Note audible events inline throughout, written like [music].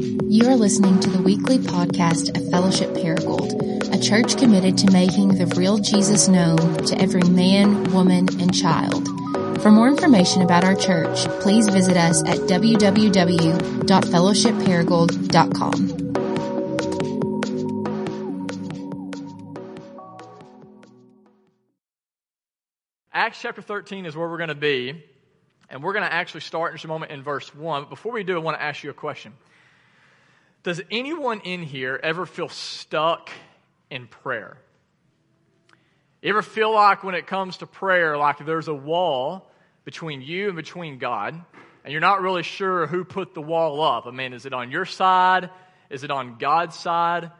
You are listening to the weekly podcast of Fellowship Paragould, a church committed to making the real Jesus known to every man, woman, and child. For more information about our church, please visit us at www.fellowshipparagould.com. Acts chapter 13 is where we're going to be, and we're going to actually start in just a moment in verse 1. But before we do, I want to ask you a question. Does anyone in here ever feel stuck in prayer? You ever feel like when it comes to prayer, like there's a wall between you and between God, and you're not really sure who put the wall up? I mean, is it on your side? Is it on God's side?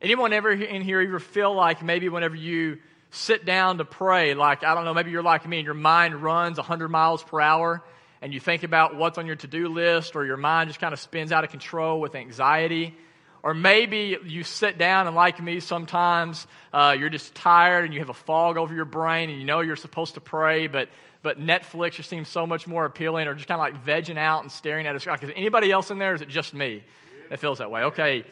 Anyone ever in here ever feel like maybe whenever you sit down to pray, like, I don't know, maybe you're like me and your mind runs 100 miles per hour and you think about what's on your to do list, or your mind just kind of spins out of control with anxiety. Or maybe you sit down and, like me, sometimes uh, you're just tired and you have a fog over your brain and you know you're supposed to pray, but, but Netflix just seems so much more appealing, or just kind of like vegging out and staring at a screen. Is anybody else in there? Is it just me that feels that way? Okay.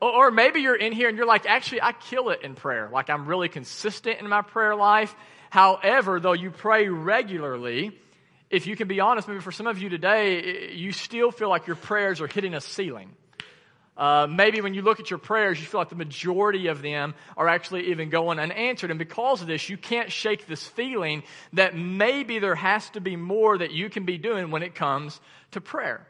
Or maybe you're in here and you're like, actually, I kill it in prayer. Like, I'm really consistent in my prayer life. However, though you pray regularly, if you can be honest, maybe for some of you today, you still feel like your prayers are hitting a ceiling. Uh, maybe when you look at your prayers, you feel like the majority of them are actually even going unanswered. And because of this, you can't shake this feeling that maybe there has to be more that you can be doing when it comes to prayer.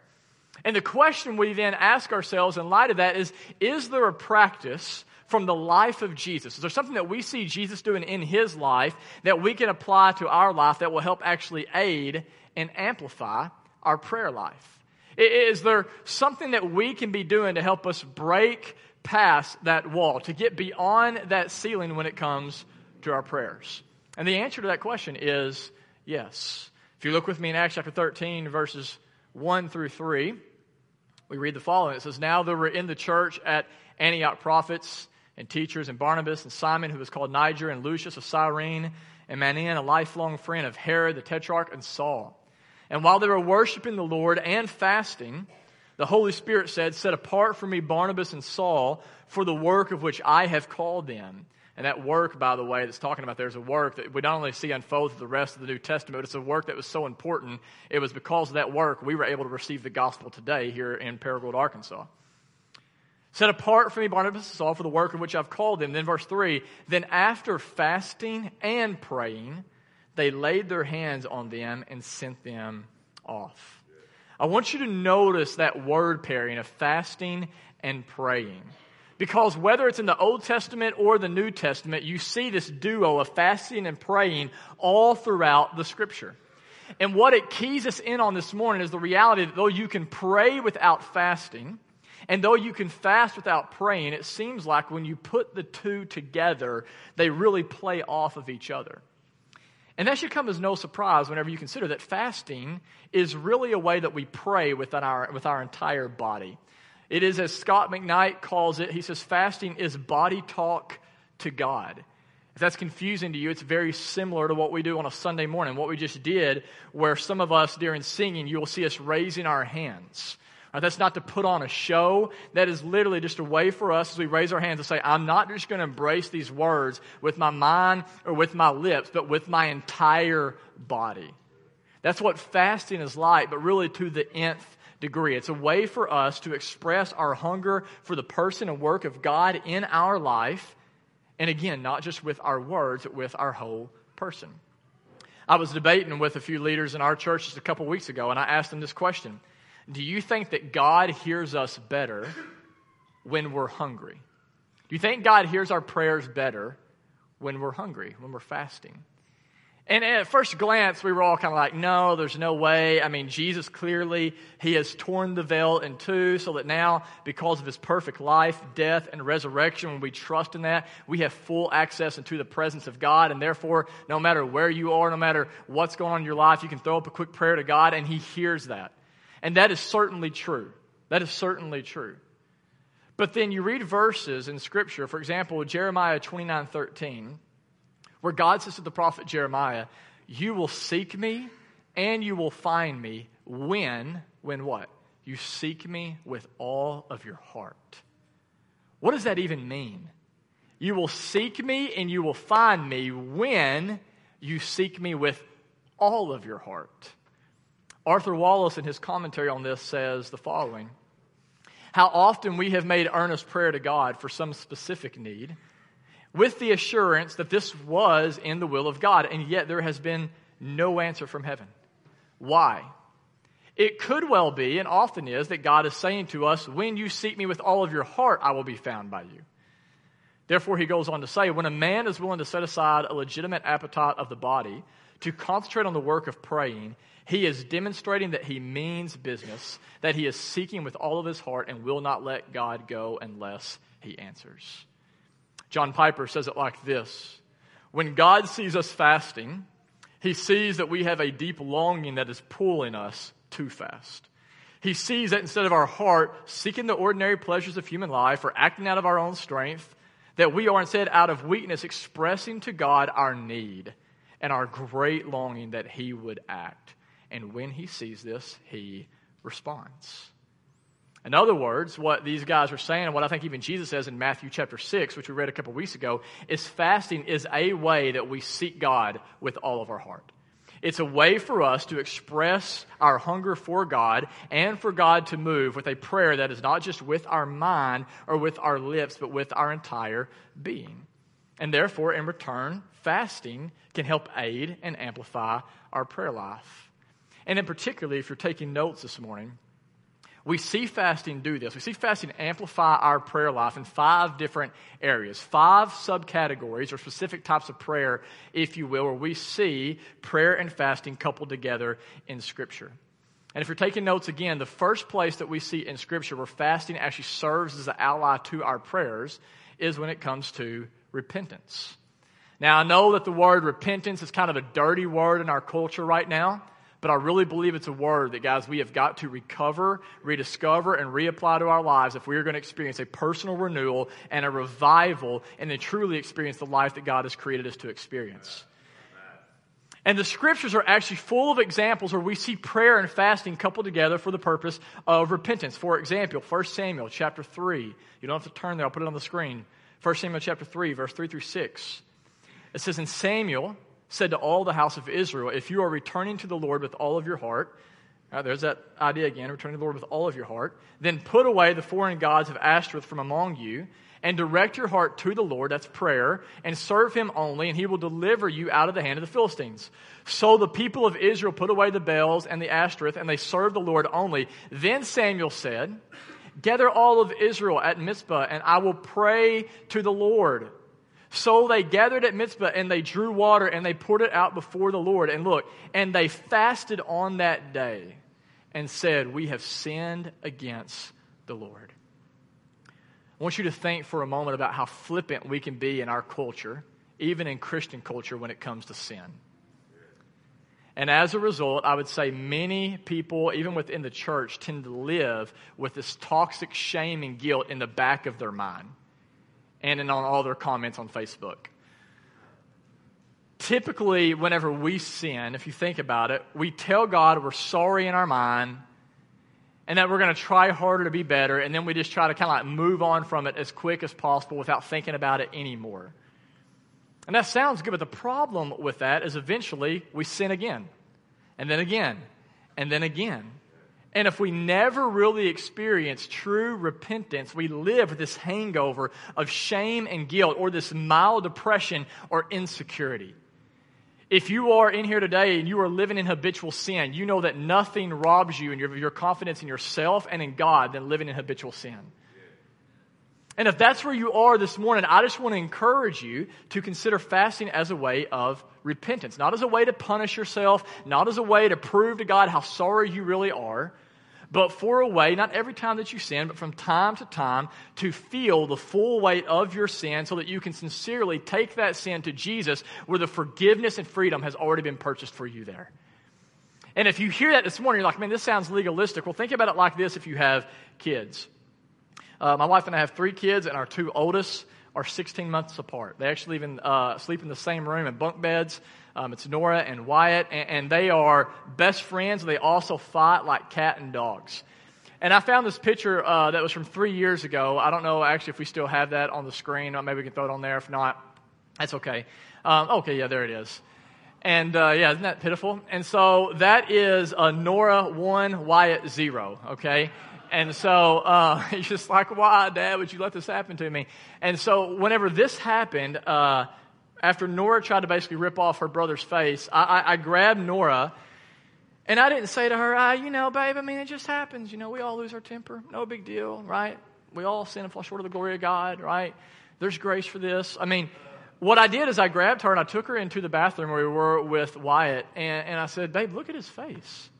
And the question we then ask ourselves in light of that is Is there a practice from the life of Jesus? Is there something that we see Jesus doing in his life that we can apply to our life that will help actually aid and amplify our prayer life? Is there something that we can be doing to help us break past that wall, to get beyond that ceiling when it comes to our prayers? And the answer to that question is yes. If you look with me in Acts chapter 13, verses 1 through 3, we read the following. It says, Now there were in the church at Antioch prophets and teachers, and Barnabas and Simon, who was called Niger, and Lucius of Cyrene, and Manaen, a lifelong friend of Herod the Tetrarch, and Saul. And while they were worshiping the Lord and fasting, the Holy Spirit said, Set apart for me Barnabas and Saul for the work of which I have called them. And that work, by the way, that's talking about there's a work that we not only see unfold through the rest of the New Testament, it's a work that was so important. It was because of that work we were able to receive the gospel today here in Paragould, Arkansas. Set apart for me Barnabas and Saul for the work of which I've called them. Then verse 3 Then after fasting and praying, they laid their hands on them and sent them off. I want you to notice that word pairing of fasting and praying. Because whether it's in the Old Testament or the New Testament, you see this duo of fasting and praying all throughout the scripture. And what it keys us in on this morning is the reality that though you can pray without fasting, and though you can fast without praying, it seems like when you put the two together, they really play off of each other. And that should come as no surprise whenever you consider that fasting is really a way that we pray within our, with our entire body. It is, as Scot McKnight calls it, he says, fasting is body talk to God. If that's confusing to you, it's very similar to what we do on a Sunday morning, what we just did, where some of us during singing, you will see us raising our hands. Right, that's not to put on a show. That is literally just a way for us as we raise our hands to say, I'm not just going to embrace these words with my mind or with my lips, but with my entire body. That's what fasting is like, but really to the nth degree. It's a way for us to express our hunger for the person and work of God in our life. And again, not just with our words, but with our whole person. I was debating with a few leaders in our church just a couple weeks ago, and I asked them this question do you think that God hears us better when we're hungry? Do you think God hears our prayers better when we're hungry, when we're fasting? And at first glance, we were all kind of like, no, there's no way. I mean, Jesus clearly, he has torn the veil in two so that now, because of his perfect life, death, and resurrection, when we trust in that, we have full access into the presence of God. And therefore, no matter where you are, no matter what's going on in your life, you can throw up a quick prayer to God and he hears that. And that is certainly true. That is certainly true. But then you read verses in Scripture, for example, Jeremiah 29 13, where God says to the prophet Jeremiah, You will seek me and you will find me when, when what? you seek me with all of your heart. What does that even mean? You will seek me and you will find me when you seek me with all of your heart. Arthur Wallis, in his commentary on this, says the following How often we have made earnest prayer to God for some specific need with the assurance that this was in the will of God, and yet there has been no answer from heaven. Why? It could well be, and often is, that God is saying to us, When you seek me with all of your heart, I will be found by you. Therefore, he goes on to say, When a man is willing to set aside a legitimate appetite of the body to concentrate on the work of praying, he is demonstrating that he means business, that he is seeking with all of his heart and will not let God go unless he answers. John Piper says it like this When God sees us fasting, he sees that we have a deep longing that is pulling us to fast. He sees that instead of our heart seeking the ordinary pleasures of human life or acting out of our own strength, that we are instead out of weakness expressing to God our need and our great longing that He would act. And when He sees this, He responds. In other words, what these guys are saying, and what I think even Jesus says in Matthew chapter 6, which we read a couple weeks ago, is fasting is a way that we seek God with all of our heart. It's a way for us to express our hunger for God and for God to move with a prayer that is not just with our mind or with our lips, but with our entire being. And therefore, in return, fasting can help aid and amplify our prayer life. And in particularly, if you're taking notes this morning, we see fasting do this. We see fasting amplify our prayer life in five different areas, five subcategories or specific types of prayer, if you will, where we see prayer and fasting coupled together in Scripture. And if you're taking notes again, the first place that we see in Scripture where fasting actually serves as an ally to our prayers is when it comes to repentance. Now, I know that the word repentance is kind of a dirty word in our culture right now. But I really believe it's a word that, guys, we have got to recover, rediscover, and reapply to our lives if we are going to experience a personal renewal and a revival and then truly experience the life that God has created us to experience. And the scriptures are actually full of examples where we see prayer and fasting coupled together for the purpose of repentance. For example, 1 Samuel chapter 3. You don't have to turn there, I'll put it on the screen. 1 Samuel chapter 3, verse 3 through 6. It says, And Samuel, said to all the house of Israel, If you are returning to the Lord with all of your heart, uh, there's that idea again, returning to the Lord with all of your heart, then put away the foreign gods of Ashtoreth from among you, and direct your heart to the Lord, that's prayer, and serve him only, and he will deliver you out of the hand of the Philistines. So the people of Israel put away the Baals and the Ashtoreth, and they served the Lord only. Then Samuel said, Gather all of Israel at Mizpah, and I will pray to the Lord. So they gathered at Mizpah and they drew water and they poured it out before the Lord. And look, and they fasted on that day and said, We have sinned against the Lord. I want you to think for a moment about how flippant we can be in our culture, even in Christian culture, when it comes to sin. And as a result, I would say many people, even within the church, tend to live with this toxic shame and guilt in the back of their mind and on all their comments on Facebook. Typically, whenever we sin, if you think about it, we tell God we're sorry in our mind and that we're going to try harder to be better, and then we just try to kind of like move on from it as quick as possible without thinking about it anymore. And that sounds good, but the problem with that is eventually we sin again, and then again, and then again. And if we never really experience true repentance, we live with this hangover of shame and guilt or this mild depression or insecurity. If you are in here today and you are living in habitual sin, you know that nothing robs you and your, your confidence in yourself and in God than living in habitual sin. And if that's where you are this morning, I just want to encourage you to consider fasting as a way of repentance. Not as a way to punish yourself, not as a way to prove to God how sorry you really are, but for a way, not every time that you sin, but from time to time, to feel the full weight of your sin so that you can sincerely take that sin to Jesus where the forgiveness and freedom has already been purchased for you there. And if you hear that this morning, you're like, man, this sounds legalistic. Well, think about it like this if you have kids. Uh, my wife and I have three kids, and our two oldest are 16 months apart. They actually even uh, sleep in the same room in bunk beds. Um, it's Nora and Wyatt, and, and they are best friends. They also fight like cat and dogs. And I found this picture uh, that was from three years ago. I don't know actually if we still have that on the screen. Maybe we can throw it on there. If not, that's okay. Um, okay, yeah, there it is. And uh, yeah, isn't that pitiful? And so that is a Nora 1, Wyatt 0, okay? And so uh, [laughs] he's just like, why, Dad, would you let this happen to me? And so whenever this happened, uh, after Nora tried to basically rip off her brother's face, I, I, I grabbed Nora and I didn't say to her, ah, you know, babe, I mean, it just happens. You know, we all lose our temper. No big deal, right? We all sin and fall short of the glory of God, right? There's grace for this. I mean, what I did is I grabbed her and I took her into the bathroom where we were with Wyatt, and, and I said, babe, look at his face.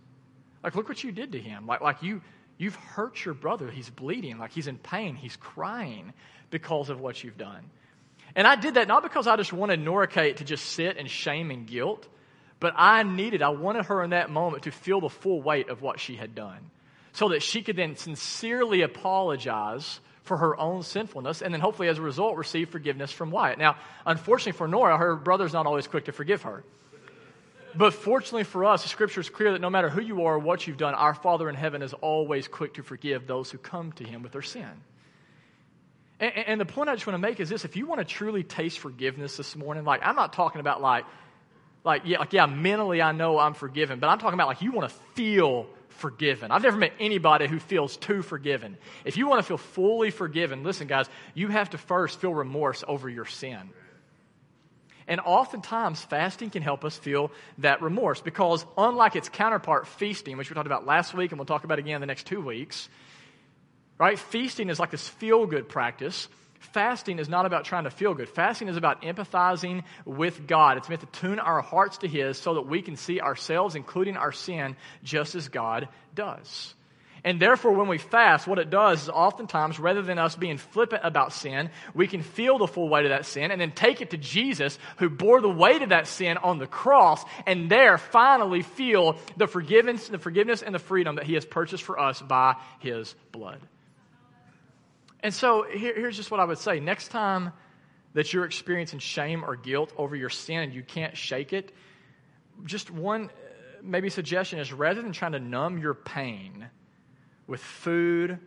Like, look what you did to him. Like, like you, you've hurt your brother. He's bleeding. Like, he's in pain. He's crying because of what you've done. And I did that not because I just wanted Nora Kate to just sit in shame and guilt, but I needed, I wanted her in that moment to feel the full weight of what she had done so that she could then sincerely apologize for her own sinfulness and then hopefully as a result receive forgiveness from Wyatt. Now, unfortunately for Nora, her brother's not always quick to forgive her. But fortunately for us, the scripture is clear that no matter who you are or what you've done, our Father in heaven is always quick to forgive those who come to him with their sin. And, and, the point I just want to make is this: if you want to truly taste forgiveness this morning, like I'm not talking about like, like yeah, like yeah, mentally I know I'm forgiven, but I'm talking about like you want to feel forgiven. I've never met anybody who feels too forgiven. If you want to feel fully forgiven, listen, guys, you have to first feel remorse over your sin. And oftentimes, fasting can help us feel that remorse because, unlike its counterpart, feasting, which we talked about last week and we'll talk about again in the next two weeks, right? Feasting is like this feel good practice. Fasting is not about trying to feel good. Fasting is about empathizing with God. It's meant to tune our hearts to His so that we can see ourselves, including our sin, just as God does. And therefore, when we fast, what it does is oftentimes, rather than us being flippant about sin, we can feel the full weight of that sin and then take it to Jesus, who bore the weight of that sin on the cross, and there finally feel the forgiveness, the forgiveness and the freedom that He has purchased for us by His blood. And so here, here's just what I would say. Next time that you're experiencing shame or guilt over your sin and you can't shake it, just one uh, maybe suggestion is rather than trying to numb your pain with food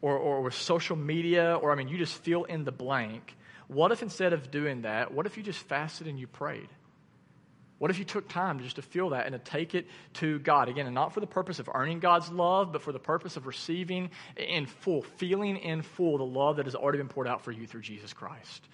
or, or with social media, or I mean, you just feel in the blank, what if instead of doing that, what if you just fasted and you prayed? What if you took time just to feel that and to take it to God? Again, and not for the purpose of earning God's love, but for the purpose of receiving in full, feeling in full the love that has already been poured out for you through Jesus Christ.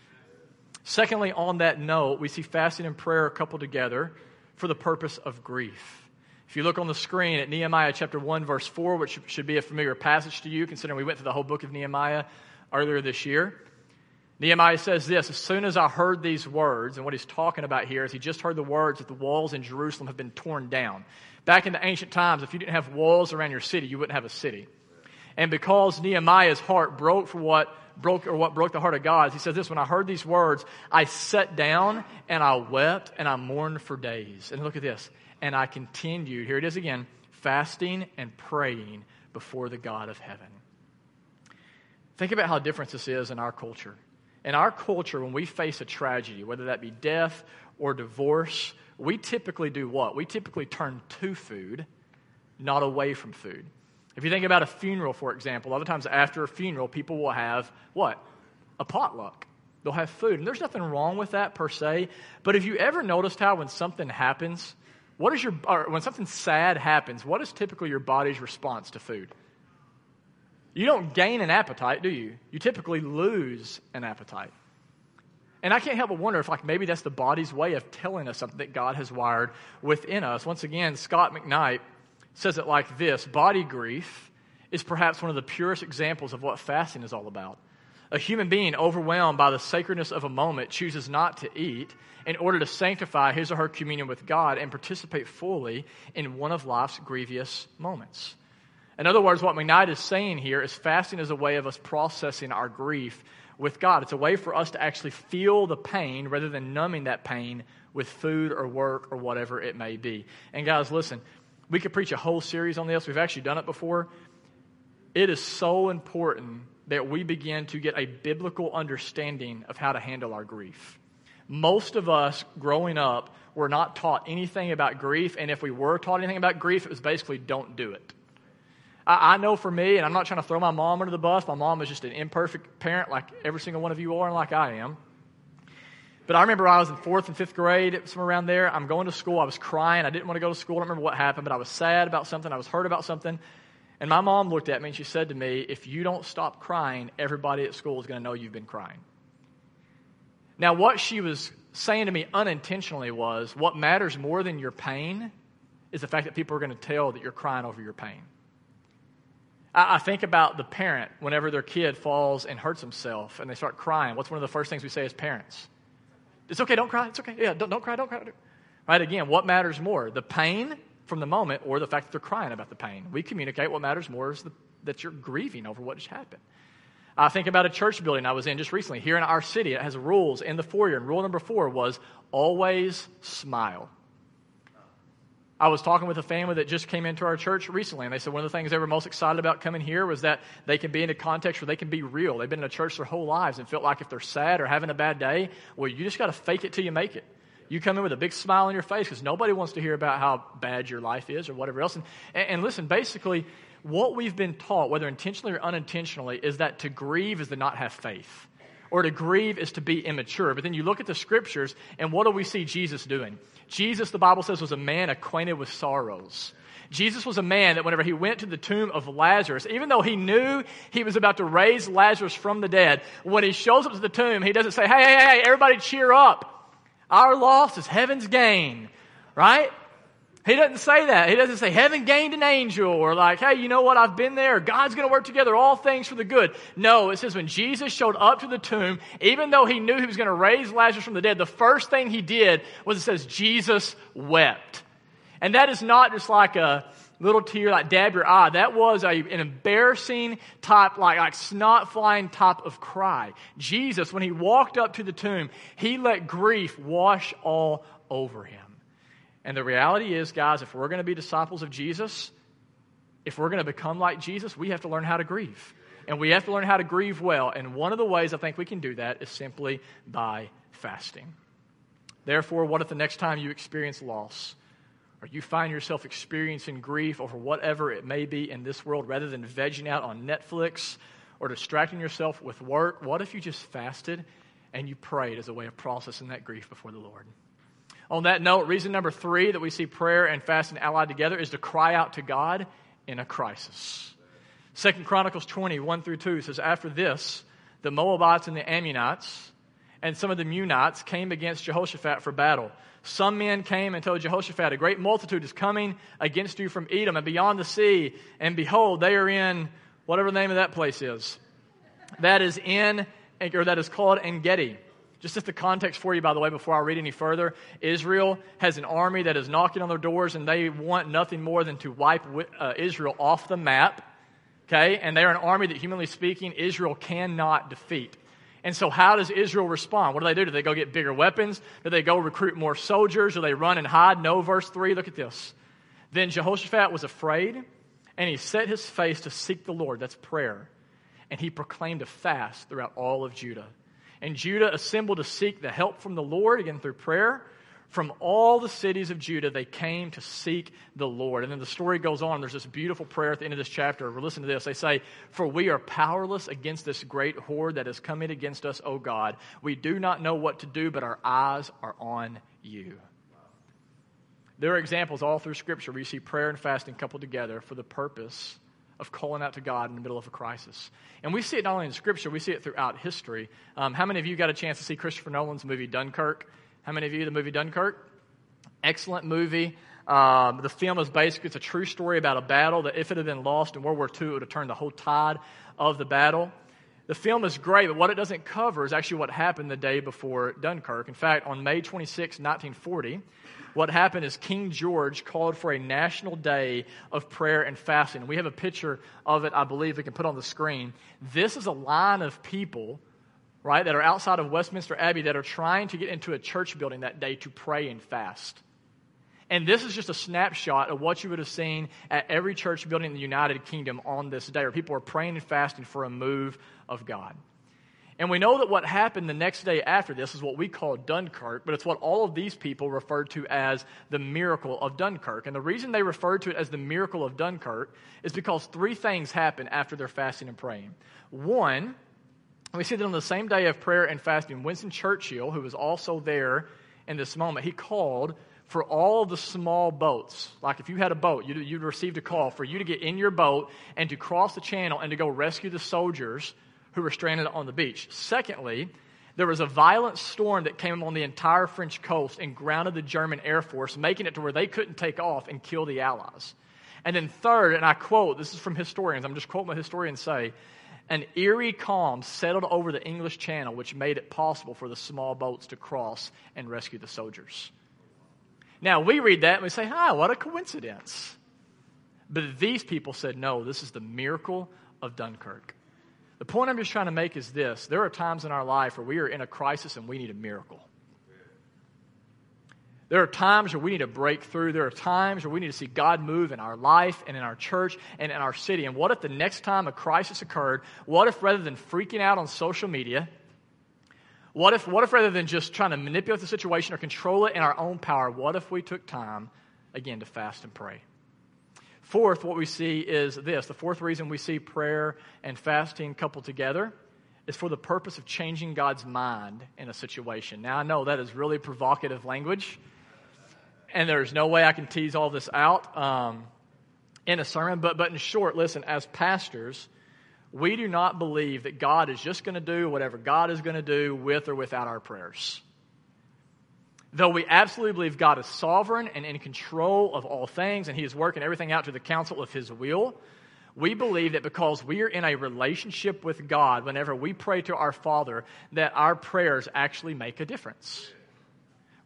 Secondly, on that note, we see fasting and prayer coupled together for the purpose of grief. If you look on the screen at Nehemiah chapter 1, verse 4, which should be a familiar passage to you, considering we went through the whole book of Nehemiah earlier this year. Nehemiah says this As soon as I heard these words, and what he's talking about here is he just heard the words that the walls in Jerusalem have been torn down. Back in the ancient times, if you didn't have walls around your city, you wouldn't have a city. And because Nehemiah's heart broke for what broke or what broke the heart of God, he says this when I heard these words, I sat down and I wept and I mourned for days. And look at this. And I continued, here it is again, fasting and praying before the God of heaven. Think about how different this is in our culture. In our culture, when we face a tragedy, whether that be death or divorce, we typically do what? We typically turn to food, not away from food. If you think about a funeral, for example, a lot of times after a funeral, people will have what? A potluck. They'll have food. And there's nothing wrong with that per se. But have you ever noticed how when something happens, what is your, when something sad happens, what is typically your body's response to food? You don't gain an appetite, do you? You typically lose an appetite. And I can't help but wonder if, like, maybe that's the body's way of telling us something that God has wired within us. Once again, Scot McKnight says it like this Body grief is perhaps one of the purest examples of what fasting is all about. A human being overwhelmed by the sacredness of a moment chooses not to eat in order to sanctify his or her communion with God and participate fully in one of life's grievous moments. In other words, what McKnight is saying here is fasting is a way of us processing our grief with God. It's a way for us to actually feel the pain rather than numbing that pain with food or work or whatever it may be. And guys, listen, we could preach a whole series on this. We've actually done it before. It is so important that we begin to get a biblical understanding of how to handle our grief. Most of us growing up were not taught anything about grief, and if we were taught anything about grief, it was basically don't do it. I, I know for me, and I'm not trying to throw my mom under the bus, my mom is just an imperfect parent like every single one of you are and like I am. But I remember I was in fourth and fifth grade, somewhere around there. I'm going to school. I was crying. I didn't want to go to school. I don't remember what happened, but I was sad about something. I was hurt about something. And my mom looked at me and she said to me, If you don't stop crying, everybody at school is going to know you've been crying. Now, what she was saying to me unintentionally was, What matters more than your pain is the fact that people are going to tell that you're crying over your pain. I, I think about the parent whenever their kid falls and hurts himself and they start crying. What's one of the first things we say as parents? It's okay, don't cry. It's okay. Yeah, don't, don't cry, don't cry. Right? Again, what matters more, the pain from the moment or the fact that they're crying about the pain? We communicate what matters more is the, that you're grieving over what just happened. I think about a church building I was in just recently here in our city. It has rules in the foyer, and rule number four was always smile. I was talking with a family that just came into our church recently, and they said one of the things they were most excited about coming here was that they can be in a context where they can be real. They've been in a church their whole lives and felt like if they're sad or having a bad day, well, you just got to fake it till you make it. You come in with a big smile on your face because nobody wants to hear about how bad your life is or whatever else. And, and listen, basically, what we've been taught, whether intentionally or unintentionally, is that to grieve is to not have faith or to grieve is to be immature. But then you look at the scriptures, and what do we see Jesus doing? Jesus, the Bible says, was a man acquainted with sorrows. Jesus was a man that whenever he went to the tomb of Lazarus, even though he knew he was about to raise Lazarus from the dead, when he shows up to the tomb, he doesn't say, hey, hey, hey, everybody cheer up. Our loss is heaven's gain, right? He doesn't say that. He doesn't say, heaven gained an angel, or like, hey, you know what, I've been there. God's going to work together all things for the good. No, it says when Jesus showed up to the tomb, even though he knew he was going to raise Lazarus from the dead, the first thing he did was it says, Jesus wept. And that is not just like a little tear, like dab your eye. That was a, an embarrassing type, like, like snot flying type of cry. Jesus, when he walked up to the tomb, he let grief wash all over him. And the reality is, guys, if we're going to be disciples of Jesus, if we're going to become like Jesus, we have to learn how to grieve. And we have to learn how to grieve well. And one of the ways I think we can do that is simply by fasting. Therefore, what if the next time you experience loss, or you find yourself experiencing grief over whatever it may be in this world, rather than vegging out on Netflix or distracting yourself with work, what if you just fasted and you prayed as a way of processing that grief before the Lord? On that note, reason number three that we see prayer and fasting allied together is to cry out to God in a crisis. Second Chronicles 20, 1 through 2 says, After this, the Moabites and the Ammonites and some of the Meunites came against Jehoshaphat for battle. Some men came and told Jehoshaphat, A great multitude is coming against you from Edom and beyond the sea, and behold, they are in whatever the name of that place is. That is in, or that is called En Gedi. Just as the context for you, by the way, before I read any further, Israel has an army that is knocking on their doors, and they want nothing more than to wipe uh, Israel off the map. Okay? And they're an army that, humanly speaking, Israel cannot defeat. And so, how does Israel respond? What do they do? Do they go get bigger weapons? Do they go recruit more soldiers? Do they run and hide? No, verse 3, look at this. Then Jehoshaphat was afraid, and he set his face to seek the Lord. That's prayer. And he proclaimed a fast throughout all of Judah. And Judah assembled to seek the help from the Lord, again through prayer. From all the cities of Judah, they came to seek the Lord. And then the story goes on. There's this beautiful prayer at the end of this chapter. Listen to this. They say, For we are powerless against this great horde that is coming against us, O God. We do not know what to do, but our eyes are on you. There are examples all through Scripture where you see prayer and fasting coupled together for the purpose of calling out to God in the middle of a crisis. And we see it not only in Scripture, we see it throughout history. Um, how many of you got a chance to see Christopher Nolan's movie Dunkirk? How many of you the movie Dunkirk? Excellent movie. Um, the film is basically it's a true story about a battle that if it had been lost in World War II, it would have turned the whole tide of the battle. The film is great, but what it doesn't cover is actually what happened the day before Dunkirk. In fact, on May 26, 1940, what happened is King George called for a national day of prayer and fasting. We have a picture of it, I believe, we can put on the screen. This is a line of people, right, that are outside of Westminster Abbey that are trying to get into a church building that day to pray and fast. And this is just a snapshot of what you would have seen at every church building in the United Kingdom on this day, where people are praying and fasting for a move of God. And we know that what happened the next day after this is what we call Dunkirk, but it's what all of these people referred to as the miracle of Dunkirk. And the reason they referred to it as the miracle of Dunkirk is because three things happened after their fasting and praying. One, we see that on the same day of prayer and fasting, Winston Churchill, who was also there in this moment, he called for all the small boats. Like if you had a boat, you'd, you'd received a call for you to get in your boat and to cross the channel and to go rescue the soldiers who were stranded on the beach. Secondly, there was a violent storm that came on the entire French coast and grounded the German Air Force, making it to where they couldn't take off and kill the Allies. And then, third, and I quote, this is from historians, I'm just quoting what historians say an eerie calm settled over the English Channel, which made it possible for the small boats to cross and rescue the soldiers. Now, we read that and we say, ah, what a coincidence. But these people said, no, this is the miracle of Dunkirk. The point I'm just trying to make is this there are times in our life where we are in a crisis and we need a miracle. There are times where we need to break through. There are times where we need to see God move in our life and in our church and in our city. And what if the next time a crisis occurred, what if rather than freaking out on social media, what if, what if rather than just trying to manipulate the situation or control it in our own power, what if we took time again to fast and pray? Fourth, what we see is this the fourth reason we see prayer and fasting coupled together is for the purpose of changing God's mind in a situation. Now, I know that is really provocative language, and there's no way I can tease all this out um, in a sermon, but, but in short, listen, as pastors, we do not believe that God is just going to do whatever God is going to do with or without our prayers. Though we absolutely believe God is sovereign and in control of all things, and He is working everything out to the counsel of His will, we believe that because we are in a relationship with God, whenever we pray to our Father, that our prayers actually make a difference.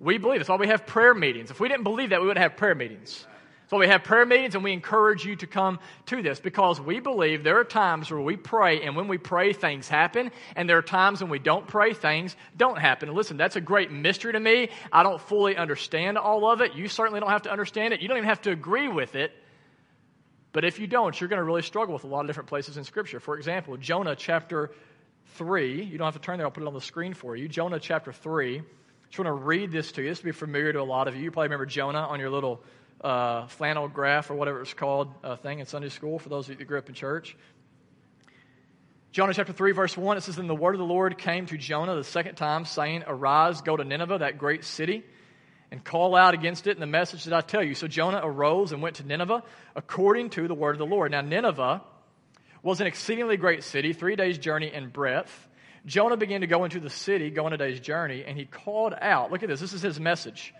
We believe that's why we have prayer meetings. If we didn't believe that, we wouldn't have prayer meetings. So we have prayer meetings and we encourage you to come to this because we believe there are times where we pray and when we pray, things happen. And there are times when we don't pray, things don't happen. And listen, that's a great mystery to me. I don't fully understand all of it. You certainly don't have to understand it. You don't even have to agree with it. But if you don't, you're going to really struggle with a lot of different places in Scripture. For example, Jonah chapter 3. You don't have to turn there, I'll put it on the screen for you. Jonah chapter 3. I just want to read this to you. This will be familiar to a lot of you. You probably remember Jonah on your little uh, flannel graph or whatever it's called uh, thing in Sunday school for those of you that grew up in church. Jonah chapter 3, verse 1, it says, Then the word of the Lord came to Jonah the second time, saying, Arise, go to Nineveh, that great city, and call out against it in the message that I tell you. So Jonah arose and went to Nineveh according to the word of the Lord. Now, Nineveh was an exceedingly great city, three days' journey in breadth. Jonah began to go into the city, going a day's journey, and he called out. Look at this. This is his message.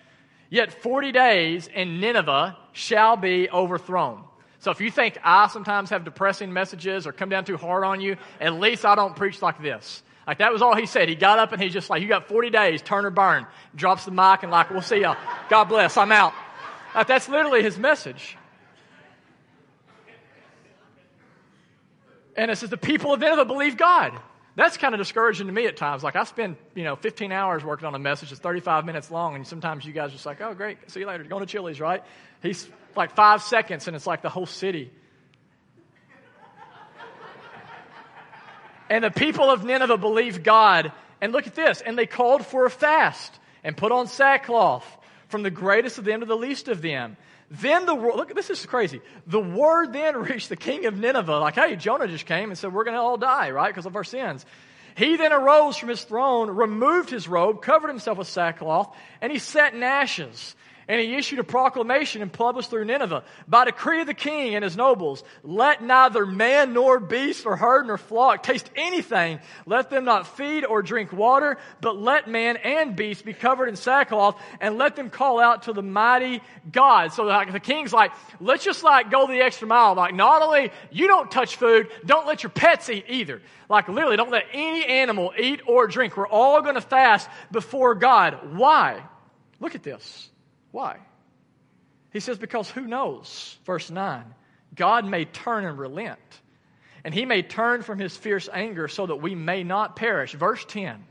Yet 40 days and Nineveh shall be overthrown. So if you think I sometimes have depressing messages or come down too hard on you, at least I don't preach like this. Like that was all he said. He got up and he's just like, you got 40 days, turn or burn. Drops the mic and like, we'll see y'all. God bless, I'm out. Like that's literally his message. And it says the people of Nineveh believe God that's kind of discouraging to me at times. Like I spend, you know, 15 hours working on a message that's 35 minutes long, and sometimes you guys are just like, oh, great, see you later. You're going to Chili's, right? He's like five seconds, and it's like the whole city. and the people of Nineveh believed God. And look at this. And they called for a fast and put on sackcloth from the greatest of them to the least of them. Then the word, look, this is crazy. The word then reached the king of Nineveh, like, hey, Jonah just came and said, we're going to all die, right, because of our sins. He then arose from his throne, removed his robe, covered himself with sackcloth, and he sat in ashes. And he issued a proclamation and published through Nineveh by decree of the king and his nobles, let neither man nor beast or herd nor flock taste anything. Let them not feed or drink water, but let man and beast be covered in sackcloth and let them call out to the mighty God. So like the king's like, let's just like go the extra mile. Like not only you don't touch food, don't let your pets eat either. Like literally don't let any animal eat or drink. We're all going to fast before God. Why? Look at this. Why? He says, Because who knows? Verse 9 God may turn and relent, and he may turn from his fierce anger so that we may not perish. Verse 10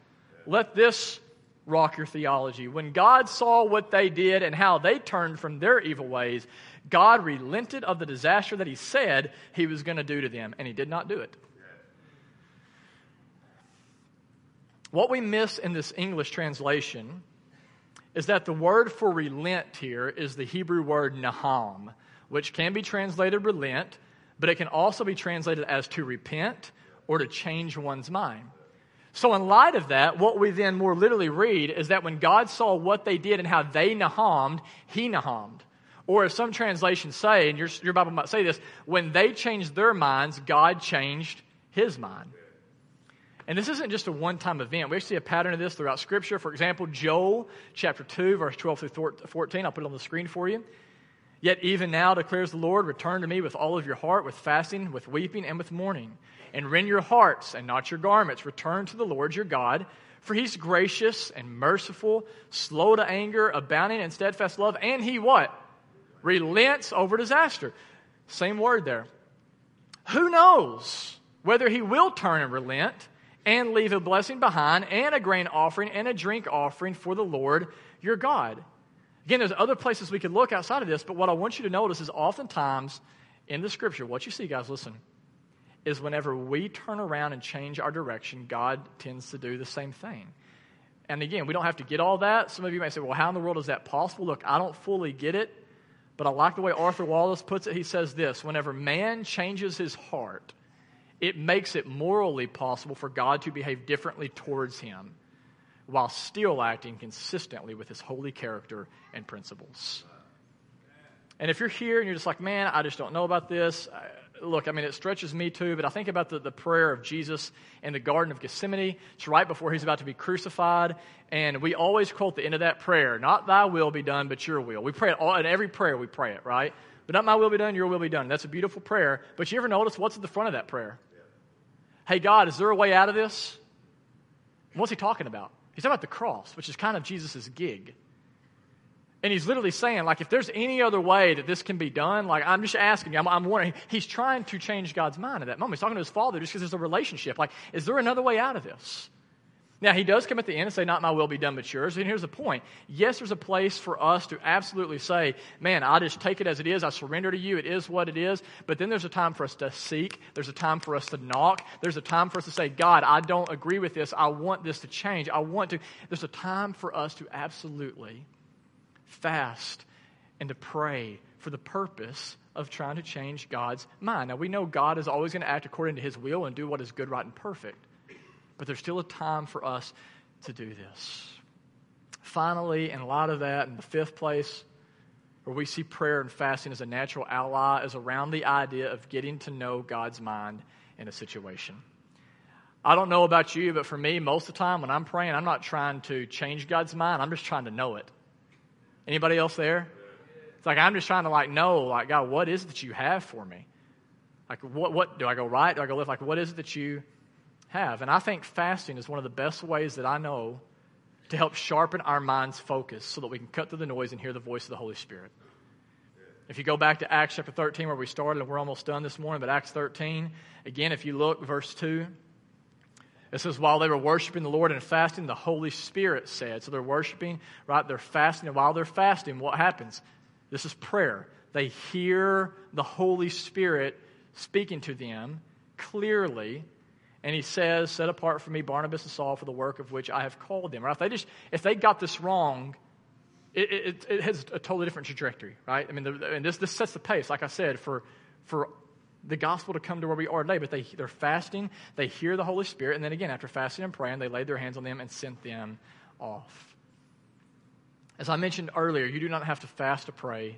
Let this rock your theology. When God saw what they did and how they turned from their evil ways, God relented of the disaster that he said he was going to do to them, and he did not do it. what we miss in this English translation is that the word for relent here is the Hebrew word naham, which can be translated relent, but it can also be translated as to repent or to change one's mind. So, in light of that, what we then more literally read is that when God saw what they did and how they nahamed, he nahamed. Or if some translations say, and your, your Bible might say this, when they changed their minds, God changed his mind. And this isn't just a one time event. We see a pattern of this throughout Scripture. For example, Joel chapter 2, verse 12 through 14. I'll put it on the screen for you. Yet even now declares the Lord, return to me with all of your heart, with fasting, with weeping, and with mourning. And rend your hearts and not your garments. Return to the Lord your God, for he's gracious and merciful, slow to anger, abounding in steadfast love, and he what? Relents over disaster. Same word there. Who knows whether he will turn and relent and leave a blessing behind and a grain offering and a drink offering for the Lord your God? Again, there's other places we could look outside of this, but what I want you to notice is oftentimes in the scripture, what you see, guys, listen, is whenever we turn around and change our direction, God tends to do the same thing. And again, we don't have to get all that. Some of you might say, well, how in the world is that possible? Look, I don't fully get it, but I like the way Arthur Wallis puts it. He says this whenever man changes his heart, it makes it morally possible for God to behave differently towards him while still acting consistently with his holy character and principles. And if you're here and you're just like, man, I just don't know about this, look, I mean, it stretches me too, but I think about the, the prayer of Jesus in the Garden of Gethsemane. It's right before he's about to be crucified. And we always quote the end of that prayer, not thy will be done, but your will. We pray it all, in every prayer we pray it, right? But not my will be done, your will be done. That's a beautiful prayer. But you ever notice what's at the front of that prayer? Hey, God, is there a way out of this? What's he talking about? He's talking about the cross, which is kind of Jesus' gig. And he's literally saying, like, if there's any other way that this can be done, like, I'm just asking you, I'm, I'm wondering, he's trying to change God's mind at that moment. He's talking to his father just because there's a relationship. Like, is there another way out of this? Now, he does come at the end and say, Not my will be done, but yours. And here's the point. Yes, there's a place for us to absolutely say, Man, I just take it as it is. I surrender to you. It is what it is. But then there's a time for us to seek. There's a time for us to knock. There's a time for us to say, God, I don't agree with this. I want this to change. I want to. There's a time for us to absolutely fast and to pray for the purpose of trying to change God's mind. Now, we know God is always going to act according to his will and do what is good, right, and perfect. But there's still a time for us to do this. Finally, in light of that, in the fifth place, where we see prayer and fasting as a natural ally, is around the idea of getting to know God's mind in a situation. I don't know about you, but for me, most of the time when I'm praying, I'm not trying to change God's mind. I'm just trying to know it. Anybody else there? It's like I'm just trying to like know, like God, what is it that you have for me? Like what what do I go right? Do I go left? Like what is it that you have. And I think fasting is one of the best ways that I know to help sharpen our mind's focus so that we can cut through the noise and hear the voice of the Holy Spirit. If you go back to Acts chapter 13, where we started, and we're almost done this morning, but Acts 13, again, if you look, verse 2, it says, while they were worshiping the Lord and fasting, the Holy Spirit said. So they're worshiping, right? They're fasting. And while they're fasting, what happens? This is prayer. They hear the Holy Spirit speaking to them clearly and he says, Set apart for me Barnabas and Saul for the work of which I have called them. Right? If they, just, if they got this wrong, it, it, it has a totally different trajectory, right? I mean, the, and this, this sets the pace, like I said, for, for the gospel to come to where we are today. But they, they're fasting, they hear the Holy Spirit, and then again, after fasting and praying, they laid their hands on them and sent them off. As I mentioned earlier, you do not have to fast to pray.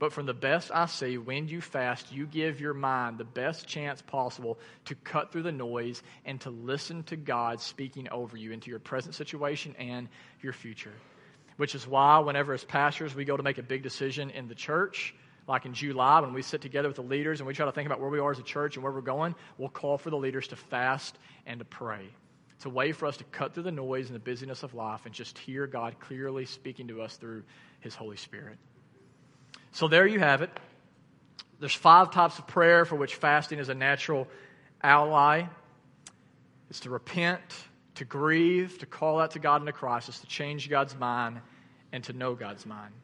But from the best I see, when you fast, you give your mind the best chance possible to cut through the noise and to listen to God speaking over you into your present situation and your future. Which is why, whenever as pastors we go to make a big decision in the church, like in July when we sit together with the leaders and we try to think about where we are as a church and where we're going, we'll call for the leaders to fast and to pray. It's a way for us to cut through the noise and the busyness of life and just hear God clearly speaking to us through His Holy Spirit. So there you have it. There's five types of prayer for which fasting is a natural ally. It's to repent, to grieve, to call out to God in a crisis, to change God's mind, and to know God's mind.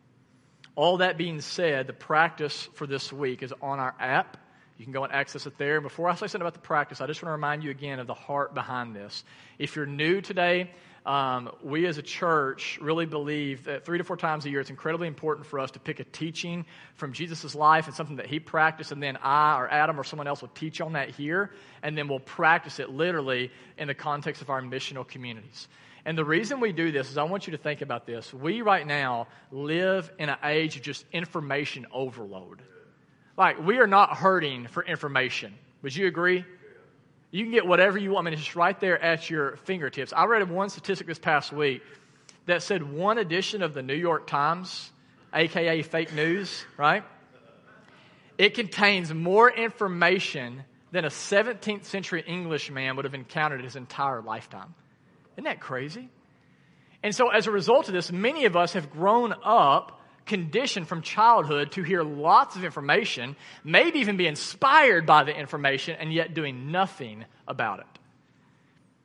All that being said, the practice for this week is on our app. You can go and access it there. Before I say something about the practice, I just want to remind you again of the heart behind this. If you're new today, um, we as a church really believe that three to four times a year it's incredibly important for us to pick a teaching from Jesus' life and something that he practiced, and then I or Adam or someone else will teach on that here, and then we'll practice it literally in the context of our missional communities. And the reason we do this is I want you to think about this. We right now live in an age of just information overload. Like, we are not hurting for information. Would you agree? You can get whatever you want. I mean, it's right there at your fingertips. I read one statistic this past week that said one edition of the New York Times, aka fake news, right? It contains more information than a 17th century Englishman would have encountered his entire lifetime. Isn't that crazy? And so, as a result of this, many of us have grown up conditioned from childhood to hear lots of information, maybe even be inspired by the information, and yet doing nothing about it.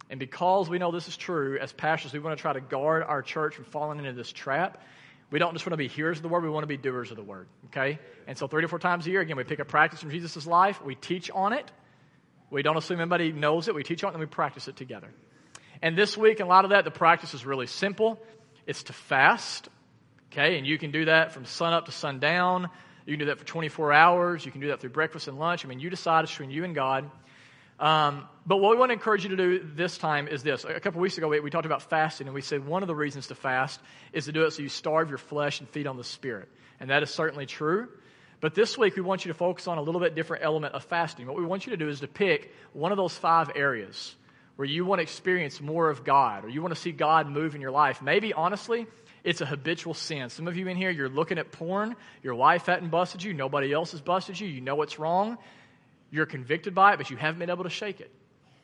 And because we know this is true, as pastors, we want to try to guard our church from falling into this trap. We don't just want to be hearers of the word, we want to be doers of the word. Okay? And so, three to four times a year, again, we pick a practice from Jesus' life, we teach on it. We don't assume anybody knows it, we teach on it, and we practice it together. And this week, a lot of that, the practice is really simple it's to fast Okay, and you can do that from sun up to sundown. You can do that for 24 hours. You can do that through breakfast and lunch. I mean, you decide it's between you and God. Um, but what we want to encourage you to do this time is this. A couple weeks ago, we, we talked about fasting, and we said one of the reasons to fast is to do it so you starve your flesh and feed on the Spirit. And that is certainly true. But this week, we want you to focus on a little bit different element of fasting. What we want you to do is to pick one of those five areas where you want to experience more of God or you want to see God move in your life. Maybe, honestly, it's a habitual sin. Some of you in here, you're looking at porn. Your wife hadn't busted you. Nobody else has busted you. You know what's wrong. You're convicted by it, but you haven't been able to shake it.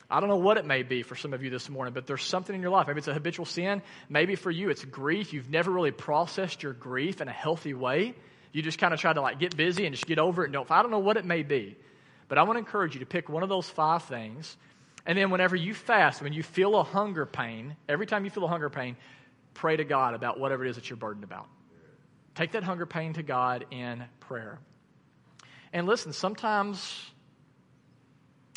I don't know what it may be for some of you this morning, but there's something in your life. Maybe it's a habitual sin. Maybe for you, it's grief. You've never really processed your grief in a healthy way. You just kind of try to like get busy and just get over it and don't. I don't know what it may be, but I want to encourage you to pick one of those five things. And then whenever you fast, when you feel a hunger pain, every time you feel a hunger pain, pray to God about whatever it is that you're burdened about. Take that hunger pain to God in prayer. And listen, sometimes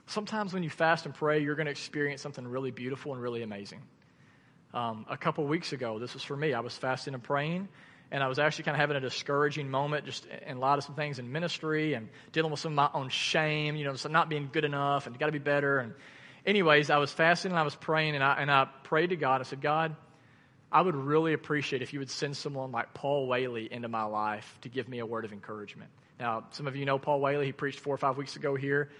sometimes when you fast and pray, you're going to experience something really beautiful and really amazing. Um, a couple weeks ago, this was for me. I was fasting and praying, and I was actually kind of having a discouraging moment just in a lot of some things in ministry and dealing with some of my own shame, you know, not being good enough and got to be better. And, anyways, I was fasting and I was praying, and I, and I prayed to God. I said, God, I would really appreciate if you would send someone like Paul Whaley into my life to give me a word of encouragement. Now, some of you know Paul Whaley. He preached four or five weeks ago here.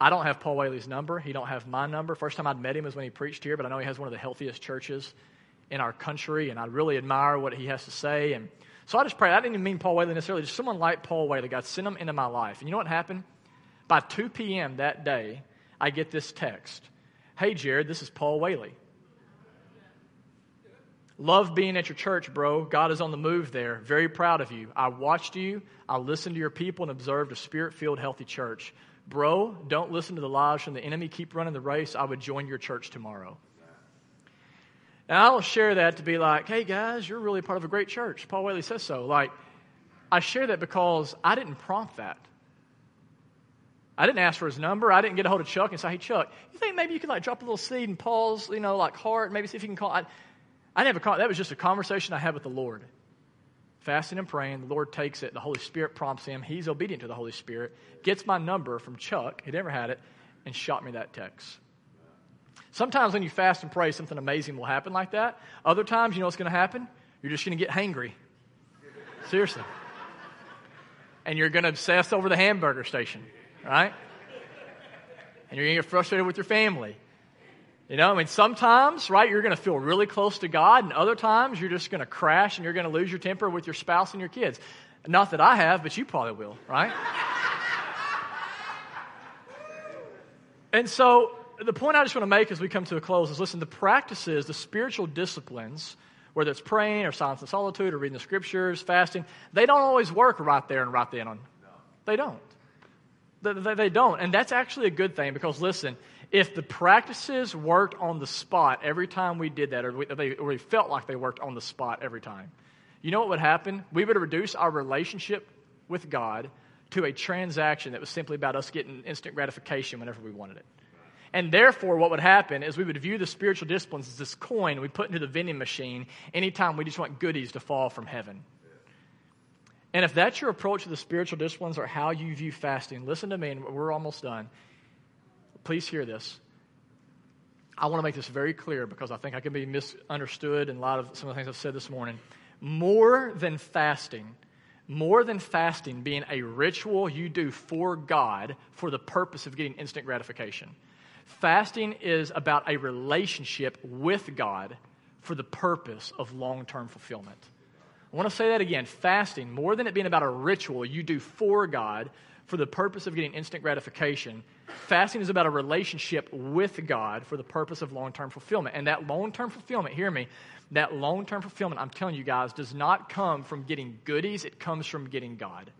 I don't have Paul Whaley's number. He don't have my number. First time I'd met him was when he preached here, but I know he has one of the healthiest churches in our country, and I really admire what he has to say. And so I just pray. I didn't even mean Paul Whaley necessarily, just someone like Paul Whaley. God sent him into my life. And you know what happened? By 2 p.m. that day, I get this text. Hey, Jared, this is Paul Whaley. Love being at your church, bro. God is on the move there. Very proud of you. I watched you. I listened to your people and observed a spirit filled, healthy church. Bro, don't listen to the lies from the enemy. Keep running the race. I would join your church tomorrow. Now, I don't share that to be like, hey, guys, you're really part of a great church. Paul Whaley says so. Like, I share that because I didn't prompt that. I didn't ask for his number. I didn't get a hold of Chuck and say, hey, Chuck, you think maybe you could like drop a little seed in Paul's, you know, like heart, maybe see if you can call. I, I a that was just a conversation I had with the Lord. Fasting and praying, the Lord takes it, the Holy Spirit prompts him, he's obedient to the Holy Spirit, gets my number from Chuck, he never had it, and shot me that text. Sometimes when you fast and pray, something amazing will happen like that. Other times, you know what's going to happen? You're just going to get hangry. Seriously. And you're going to obsess over the hamburger station, right? And you're going to get frustrated with your family. You know, I mean, sometimes, right, you're going to feel really close to God, and other times you're just going to crash and you're going to lose your temper with your spouse and your kids. Not that I have, but you probably will, right? [laughs] and so, the point I just want to make as we come to a close is listen, the practices, the spiritual disciplines, whether it's praying or silence and solitude or reading the scriptures, fasting, they don't always work right there and right then on. They don't. They, they don't. And that's actually a good thing because, listen, if the practices worked on the spot every time we did that, or we, they, or we felt like they worked on the spot every time, you know what would happen? We would reduce our relationship with God to a transaction that was simply about us getting instant gratification whenever we wanted it. And therefore, what would happen is we would view the spiritual disciplines as this coin we put into the vending machine anytime we just want goodies to fall from heaven. And if that's your approach to the spiritual disciplines or how you view fasting, listen to me, and we're almost done. Please hear this. I want to make this very clear because I think I can be misunderstood in a lot of some of the things I've said this morning. More than fasting, more than fasting being a ritual you do for God for the purpose of getting instant gratification. Fasting is about a relationship with God for the purpose of long term fulfillment. I want to say that again. Fasting, more than it being about a ritual you do for God for the purpose of getting instant gratification, fasting is about a relationship with God for the purpose of long term fulfillment. And that long term fulfillment, hear me, that long term fulfillment, I'm telling you guys, does not come from getting goodies, it comes from getting God,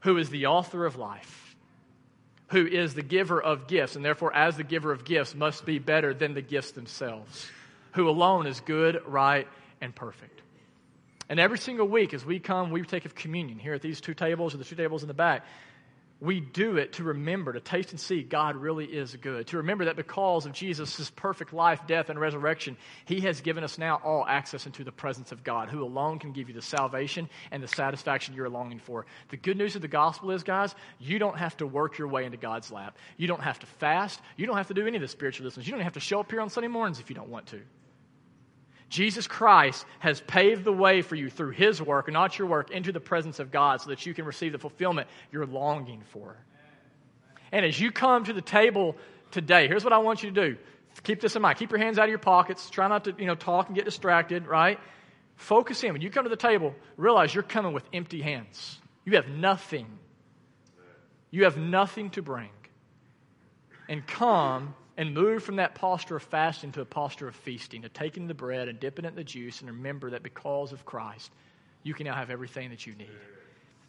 who is the author of life who is the giver of gifts, and therefore, as the giver of gifts, must be better than the gifts themselves, who alone is good, right, and perfect. And every single week, as we come, we take of communion here at these two tables or the two tables in the back we do it to remember, to taste and see God really is good. To remember that because of Jesus' perfect life, death, and resurrection, He has given us now all access into the presence of God, who alone can give you the salvation and the satisfaction you're longing for. The good news of the gospel is, guys, you don't have to work your way into God's lap. You don't have to fast. You don't have to do any of the spiritual disciplines. You don't have to show up here on Sunday mornings if you don't want to. Jesus Christ has paved the way for you through his work not your work into the presence of God so that you can receive the fulfillment you're longing for. And as you come to the table today, here's what I want you to do. Keep this in mind. Keep your hands out of your pockets. Try not to, you know, talk and get distracted, right? Focus in. When you come to the table, realize you're coming with empty hands. You have nothing. You have nothing to bring. And come and move from that posture of fasting to a posture of feasting, to taking the bread and dipping it in the juice, and remember that because of Christ, you can now have everything that you need.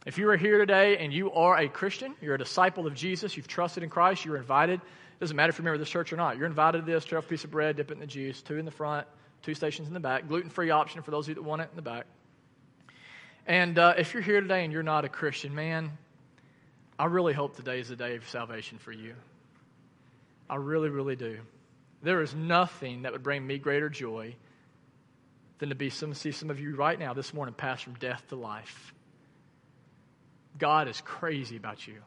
If you are here today and you are a Christian, you're a disciple of Jesus, you've trusted in Christ, you're invited. It Doesn't matter if you're a member of this church or not. You're invited to this. Tear a piece of bread, dip it in the juice. Two in the front, two stations in the back. Gluten-free option for those of you that want it in the back. And uh, if you're here today and you're not a Christian, man, I really hope today is the day of salvation for you. I really, really do. There is nothing that would bring me greater joy than to be some, see some of you right now this morning pass from death to life. God is crazy about you.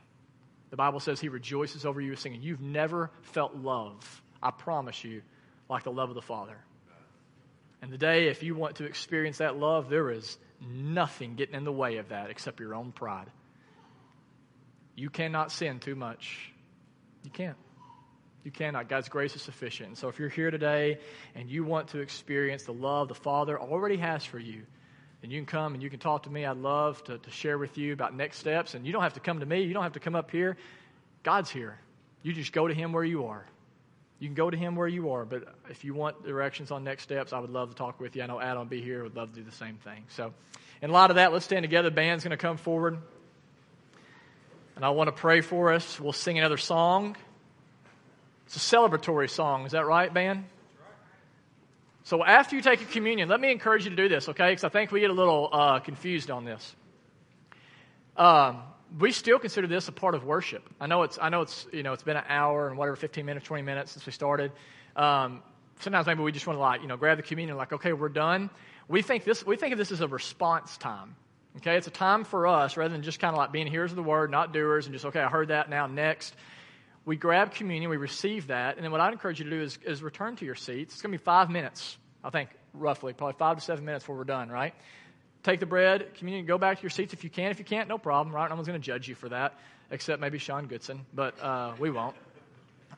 The Bible says he rejoices over you singing. You've never felt love, I promise you, like the love of the Father. And today, if you want to experience that love, there is nothing getting in the way of that except your own pride. You cannot sin too much. You can't. You cannot. God's grace is sufficient. And so if you're here today and you want to experience the love the Father already has for you, then you can come and you can talk to me. I'd love to, to share with you about next steps. And you don't have to come to me, you don't have to come up here. God's here. You just go to Him where you are. You can go to Him where you are. But if you want directions on next steps, I would love to talk with you. I know Adam be here, would love to do the same thing. So, in light of that, let's stand together. The band's going to come forward. And I want to pray for us. We'll sing another song. It's a celebratory song. Is that right, band? So after you take a communion, let me encourage you to do this, okay? Because I think we get a little uh, confused on this. Um, we still consider this a part of worship. I know it's I know it's you know it's been an hour and whatever, fifteen minutes, twenty minutes since we started. Um, sometimes maybe we just want to like you know grab the communion, like okay, we're done. We think this we think of this as a response time. Okay, it's a time for us rather than just kind of like being hearers of the word, not doers, and just okay, I heard that now next we grab communion, we receive that, and then what I'd encourage you to do is, is return to your seats. It's going to be five minutes, I think, roughly, probably five to seven minutes before we're done, right? Take the bread, communion, go back to your seats if you can. If you can't, no problem, right? No one's going to judge you for that, except maybe Sean Goodson, but uh, we won't.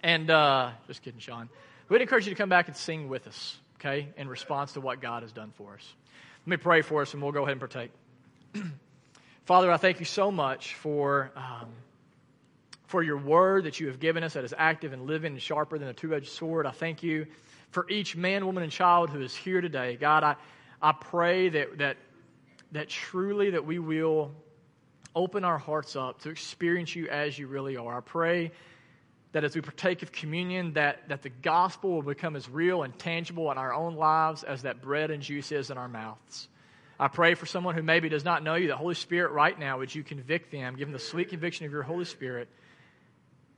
And uh, just kidding, Sean. We'd encourage you to come back and sing with us, okay, in response to what God has done for us. Let me pray for us, and we'll go ahead and partake. [clears throat] Father, I thank you so much for. Um, for your word that you have given us that is active and living and sharper than a two edged sword. I thank you for each man, woman, and child who is here today. God, I, I pray that, that, that truly that we will open our hearts up to experience you as you really are. I pray that as we partake of communion, that, that the gospel will become as real and tangible in our own lives as that bread and juice is in our mouths. I pray for someone who maybe does not know you, the Holy Spirit, right now, would you convict them, give them the sweet conviction of your Holy Spirit?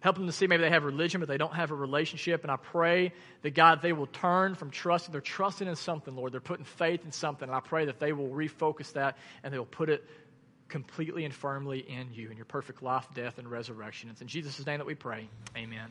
Help them to see maybe they have religion, but they don't have a relationship. And I pray that God, they will turn from trusting. They're trusting in something, Lord. They're putting faith in something. And I pray that they will refocus that and they will put it completely and firmly in you, in your perfect life, death, and resurrection. It's in Jesus' name that we pray. Amen.